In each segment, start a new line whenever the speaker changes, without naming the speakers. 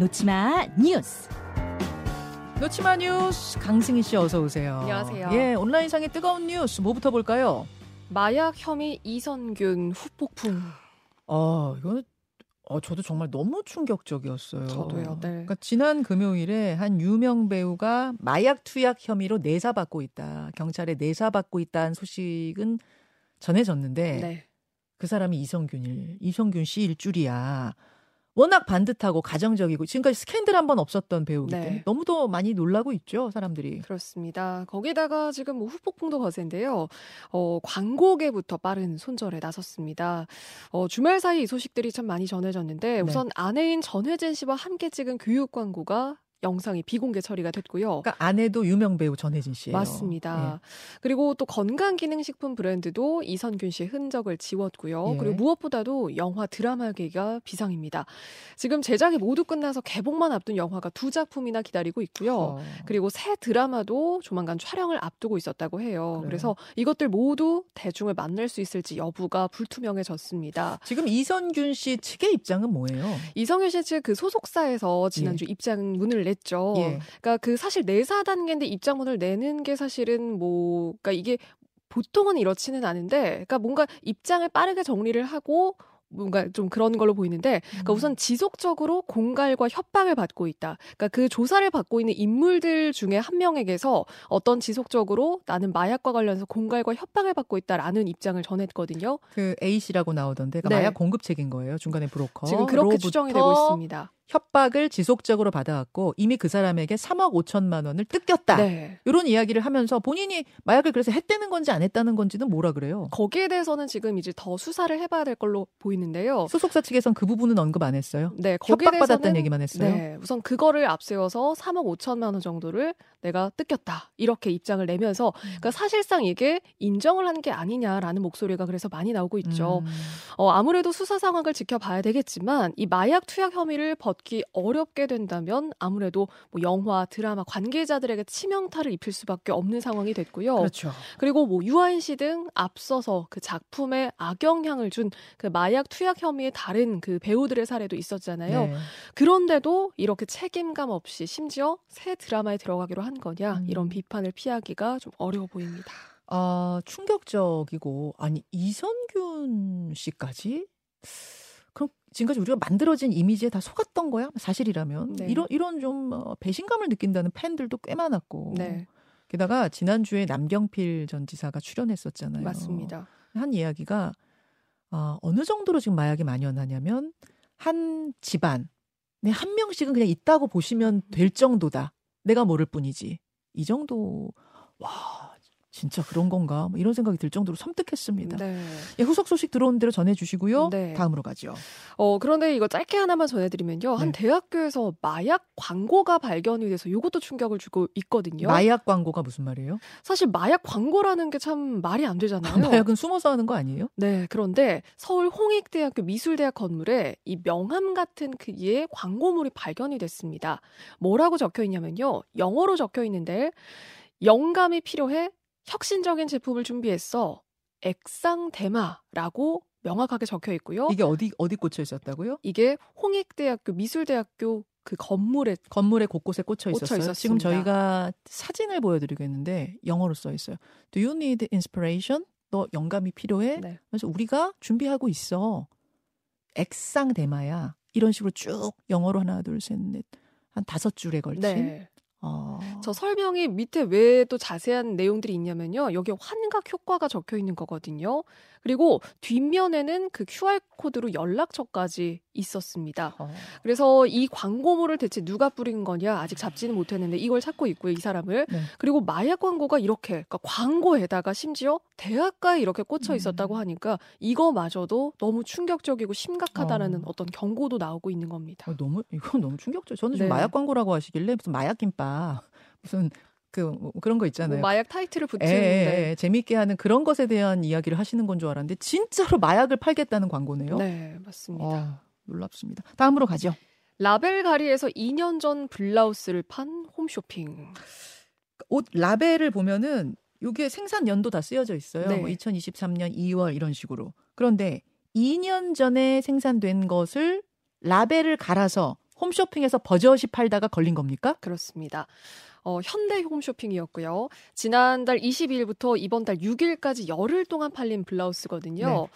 놓치마 뉴스.
놓치마 뉴스 강승희 씨 어서 오세요.
안녕하세요.
예, 온라인상의 뜨거운 뉴스 뭐부터 볼까요?
마약 혐의 이선균 후폭풍.
어, 이거는 어, 저도 정말 너무 충격적이었어요.
저도요. 네.
그러니까 지난 금요일에 한 유명 배우가 마약 투약 혐의로 내사받고 있다. 경찰에 내사받고 있다는 소식은 전해졌는데
네.
그 사람이 이성균일, 이성균 씨일 줄이야. 워낙 반듯하고 가정적이고 지금까지 스캔들 한 번 없었던 배우기
네.
때문에 너무도 많이 놀라고 있죠 사람들이.
그렇습니다. 거기다가 지금 뭐 후폭풍도 거센데요. 어, 광고계부터 빠른 손절에 나섰습니다. 어, 주말 사이 이 소식들이 참 많이 전해졌는데
네.
우선 아내인 전혜진 씨와 함께 찍은 교육 광고가 영상이 비공개 처리가 됐고요.
그러니까 아내도 유명 배우 전혜진 씨예요.
맞습니다.
예.
그리고 또 건강 기능식품 브랜드도 이선균 씨의 흔적을 지웠고요.
예.
그리고 무엇보다도 영화 드라마계가 비상입니다. 지금 제작이 모두 끝나서 개봉만 앞둔 영화가 두 작품이나 기다리고 있고요.
어.
그리고 새 드라마도 조만간 촬영을 앞두고 있었다고 해요.
그래요.
그래서 이것들 모두 대중을 만날 수 있을지 여부가 불투명해졌습니다.
지금 이선균 씨 측의 입장은 뭐예요?
이성윤 씨측 그 소속사에서 지난주 입장 문을 냈죠.
예.
그러니까 그 사실 내사 단계인데 입장문을 내는 게 사실은 뭐 그러니까 이게 보통은 이렇지는 않은데 그러니까 뭔가 입장을 빠르게 정리를 하고 뭔가 좀 그런 걸로 보이는데 그러니까 우선 지속적으로 공갈과 협박을 받고 있다. 그러니까 그 조사를 받고 있는 인물들 중에 한 명에게서 어떤 지속적으로 나는 마약과 관련해서 공갈과 협박을 받고 있다라는 입장을 전했거든요.
그 A 씨라고 나오던데 그러니까
네.
마약 공급책인 거예요. 중간에 브로커.
지금 그렇게 추정이 되고 있습니다.
협박을 지속적으로 받아왔고 이미 그 사람에게 3억 5천만 원을 뜯겼다.
네.
이런 이야기를 하면서 본인이 마약을 그래서 했다는 건지 안 했다는 건지는 뭐라 그래요.
거기에 대해서는 지금 이제 더 수사를 해봐야 될 걸로 보이는데요.
소속사 측에선 그 부분은 언급 안 했어요.
네,
협박받았다는 얘기만 했어요.
네, 우선 그거를 앞세워서 3억 5천만 원 정도를 내가 뜯겼다 이렇게 입장을 내면서
음.
그러니까 사실상 이게 인정을 한 게 아니냐라는 목소리가 그래서 많이 나오고 있죠.
음.
어, 아무래도 수사 상황을 지켜봐야 되겠지만 이 마약 투약 혐의를 벗기 어렵게 된다면 아무래도 뭐 영화, 드라마 관계자들에게 치명타를 입힐 수밖에 없는 상황이 됐고요.
그렇죠.
그리고 뭐 유아인 씨 등 앞서서 그 작품에 악영향을 준 그 마약 투약 혐의의 다른 그 배우들의 사례도 있었잖아요.
네.
그런데도 이렇게 책임감 없이 심지어 새 드라마에 들어가기로 한 거냐
음.
이런 비판을 피하기가 좀 어려워 보입니다.
아, 충격적이고 아니 이선균 씨까지 그럼 지금까지 우리가 만들어진 이미지에 다 속았던 거야? 사실이라면
네.
이런 이런 좀 어, 배신감을 느낀다는 팬들도 꽤 많았고
네,
게다가 지난주에 남경필 전 지사가 출연했었잖아요.
맞습니다.
한 이야기가 어, 어느 정도로 지금 마약이 만연하냐면 한 집안에 한 명씩은 그냥 있다고 보시면 될 정도다. 내가 모를 뿐이지. 이 정도 와 진짜 그런 건가? 뭐 이런 생각이 들 정도로 섬뜩했습니다.
네.
예, 후속 소식 들어온 대로 전해주시고요.
네.
다음으로 가죠.
어 그런데 이거 짧게 하나만 전해드리면요. 한
네.
대학교에서 마약 광고가 발견이 돼서 이것도 충격을 주고 있거든요.
마약 광고가 무슨 말이에요?
사실 마약 광고라는 게 참 말이 안 되잖아요.
마약은 숨어서 하는 거 아니에요?
네, 그런데 서울 홍익대학교 미술대학 건물에 이 명함 같은 크기의 광고물이 발견이 됐습니다. 뭐라고 적혀 있냐면요. 영어로 적혀 있는데 영감이 필요해 혁신적인 제품을 준비했어. 액상 대마라고 명확하게 적혀 있고요.
이게 어디 어디 꽂혀 있었다고요?
이게 홍익대학교 미술대학교 그 건물에
건물에 곳곳에 꽂혀
꽂혀
있었어요. 지금
있었습니다.
저희가 사진을 보여드리겠는데 영어로 써 있어요. Do you need inspiration? 너 영감이 필요해?
네.
그래서 우리가 준비하고 있어. 액상 대마야. 이런 식으로 쭉 영어로 하나 둘 셋 넷 한 다섯 줄에 걸친.
네.
어.
저 설명이 밑에 왜 또 자세한 내용들이 있냐면요. 여기에 환각 효과가 적혀 있는 거거든요. 그리고 뒷면에는 그 QR 코드로 연락처까지 있었습니다.
어.
그래서 이 광고물을 대체 누가 뿌린 거냐 아직 잡지는 못했는데 이걸 찾고 있고요 이 사람을
네.
그리고 마약 광고가 이렇게 그러니까 광고에다가 심지어 대학가에 이렇게 꽂혀
음.
있었다고 하니까 이거마저도 너무 충격적이고 심각하다라는
어.
어. 떤 경고도 나오고 있는 겁니다.
어, 너무 이건 너무 충격적. 저는 지금
네.
마약 광고라고 하시길래 무슨 마약 김밥 무슨 그 뭐 그런
거뭐
있잖아요.
마약 타이틀을
예,
붙이는데
예, 예. 재미있게 하는 그런 것에 대한 이야기를 하시는 건 줄 알았는데 진짜로 마약을 팔겠다는 광고네요.
네 맞습니다.
어, 놀랍습니다. 다음으로 가죠.
라벨 가리에서 2년 전 블라우스를 판 홈쇼핑.
옷 라벨을 보면은 이게 생산 연도 다 쓰여져 있어요.
네.
뭐 2023년 2월 이런 식으로. 그런데 2년 전에 생산된 것을 라벨을 갈아서 홈쇼핑에서 버젓이 팔다가 걸린 겁니까?
그렇습니다. 어, 현대 홈쇼핑이었고요. 지난달 22일부터 이번 달 6일까지 열흘 동안 팔린 블라우스거든요. 네.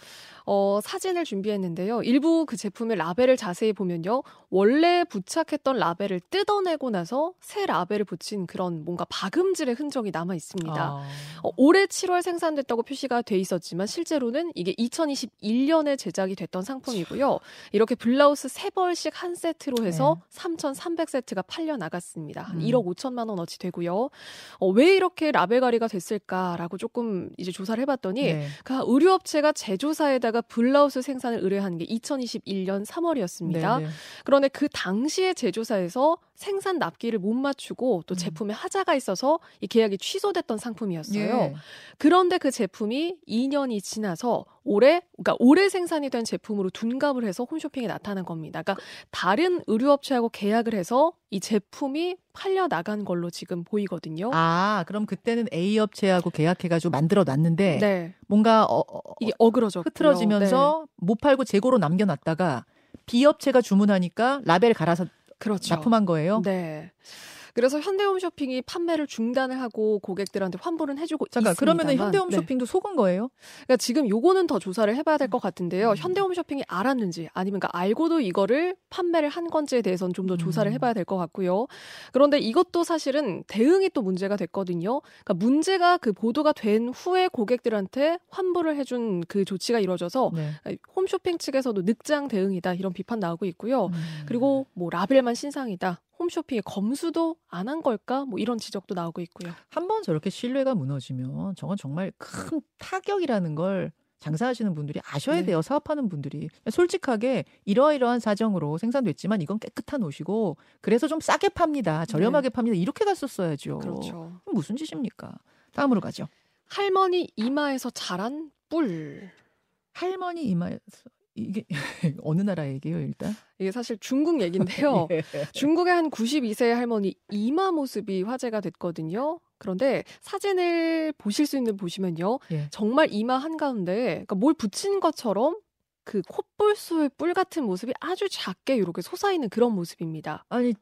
어, 사진을 준비했는데요. 일부 그 제품의 라벨을 자세히 보면요. 원래 부착했던 라벨을 뜯어내고 나서 새 라벨을 붙인 그런 뭔가 박음질의 흔적이 남아 있습니다. 아. 어, 올해 7월 생산됐다고 표시가 돼 있었지만 실제로는 이게 2021년에 제작이 됐던 상품이고요. 이렇게 블라우스 3벌씩 한 세트로 해서 네. 3,300세트가 팔려 나갔습니다. 한 음. 1억 5천만 원 어치 되고요. 어, 왜 이렇게 라벨 가리가 됐을까라고 조금 이제 조사를 해봤더니 네. 그 의류업체가 제조사에다가 블라우스 생산을 의뢰한 게 2021년 3월이었습니다. 네네. 그런데 그 당시에 제조사에서 생산 납기를 못 맞추고 또 음. 제품에 하자가 있어서 이 계약이 취소됐던 상품이었어요. 예. 그런데 그 제품이 2년이 지나서 올해 그러니까 올해 생산이 된 제품으로 둔갑을 해서 홈쇼핑에 나타난 겁니다. 그러니까 다른 의류업체하고 계약을 해서 이 제품이 팔려 나간 걸로 지금 보이거든요.
아, 그럼 그때는 A 업체하고 계약해가지고 만들어 놨는데 네. 뭔가 어, 어,
이게 어그러져
흐트러지면서 네. 못 팔고 재고로 남겨놨다가 B 업체가 주문하니까 라벨 갈아서 그렇죠. 납품한 거예요.
네. 그래서 현대홈 쇼핑이 판매를 중단을 하고 고객들한테 환불은 해주고 잠깐
있습니다만. 그러면은 현대홈 쇼핑도 네. 속은 거예요?
그러니까 지금 요거는 더 조사를 해봐야 될 것 같은데요. 음. 현대홈 쇼핑이 알았는지 아니면 그러니까 알고도 이거를 판매를 한 건지에 대해서는 좀더 조사를 음. 해봐야 될 것 같고요. 그런데 이것도 사실은 대응이 또 문제가 됐거든요. 그러니까 문제가 그 보도가 된 후에 고객들한테 환불을 해준 그 조치가 이루어져서 네. 홈쇼핑 측에서도 늑장 대응이다 이런 비판 나오고 있고요. 음. 그리고 뭐 라벨만 신상이다. 홈쇼핑에 검수도 안 한 걸까? 뭐 이런 지적도 나오고 있고요.
한 번 저렇게 신뢰가 무너지면 저건 정말 큰 타격이라는 걸 장사하시는 분들이 아셔야 네. 돼요. 사업하는 분들이. 솔직하게 이러이러한 사정으로 생산됐지만 이건 깨끗한 옷이고 그래서 좀 싸게 팝니다. 저렴하게 네. 팝니다. 이렇게 갔었어야죠. 그렇죠. 무슨 짓입니까? 다음으로 가죠.
할머니 이마에서 자란 뿔.
할머니 이마에서 이게 어느 나라 얘기예요, 일단?
이게 사실 중국 얘기인데요. 예. 중국의 한 92세 할머니 이마 모습이 화제가 됐거든요. 그런데 사진을 보실 수 있는 보시면요. 예. 정말 이마 한가운데 그러니까 뭘 붙인 것처럼 그 콧볼수의 뿔 같은 모습이 아주 작게 이렇게 솟아있는 그런 모습입니다.
아니,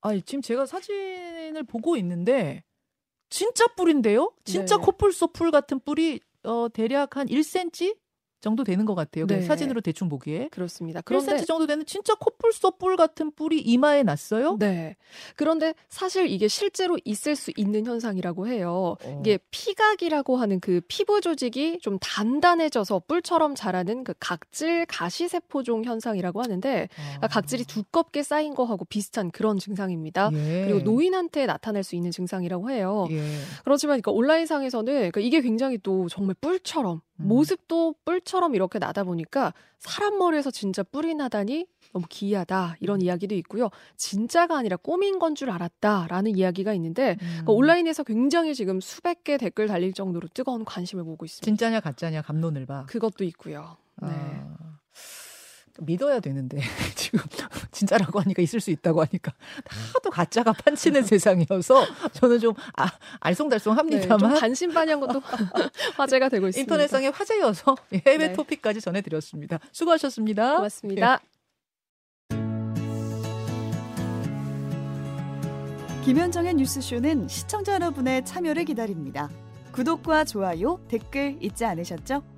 아니 지금 제가 사진을 보고 있는데 진짜 뿔인데요? 진짜 네. 콧볼소 뿔 같은 뿔이 어, 대략 한 1cm 정도 되는 것 같아요. 네. 사진으로 대충 보기에.
그렇습니다.
그런데 1cm 정도 되는 진짜 코뿔 소 뿔 같은 뿔이 이마에 났어요?
네. 그런데 사실 이게 실제로 있을 수 있는 현상이라고 해요. 어. 이게 피각이라고 하는 그 피부 조직이 좀 단단해져서 뿔처럼 자라는 그 각질 가시세포종 현상이라고 하는데 그러니까 아. 각질이 두껍게 쌓인 거하고 비슷한 그런 증상입니다. 예. 그리고 노인한테 나타날 수 있는 증상이라고 해요. 예. 그렇지만 그러니까 온라인상에서는 그러니까 이게 굉장히 또 정말 뿔처럼 음. 모습도 뿔처럼 이렇게 나다 보니까 사람 머리에서 진짜 뿔이 나다니 너무 기이하다 이런 이야기도 있고요. 진짜가 아니라 꾸민 건 줄 알았다라는 이야기가 있는데 그러니까 음. 그러니까 온라인에서 굉장히 지금 수백 개 댓글 달릴 정도로 뜨거운 관심을 모으고 있습니다.
진짜냐 가짜냐 감론을 봐.
그것도 있고요. 네. 아.
믿어야 되는데 지금 진짜라고 하니까 있을 수 있다고 하니까 다도 가짜가 판치는 세상이어서 저는 좀 아, 알쏭달쏭합니다만
네, 반신반의한 것도 화제가 되고 있습니다.
인터넷상의 화제여서 해외 네. 토픽까지 전해드렸습니다. 수고하셨습니다.
고맙습니다. 네.
김현정의 뉴스쇼는 시청자 여러분의 참여를 기다립니다. 구독과 좋아요, 댓글 잊지 않으셨죠?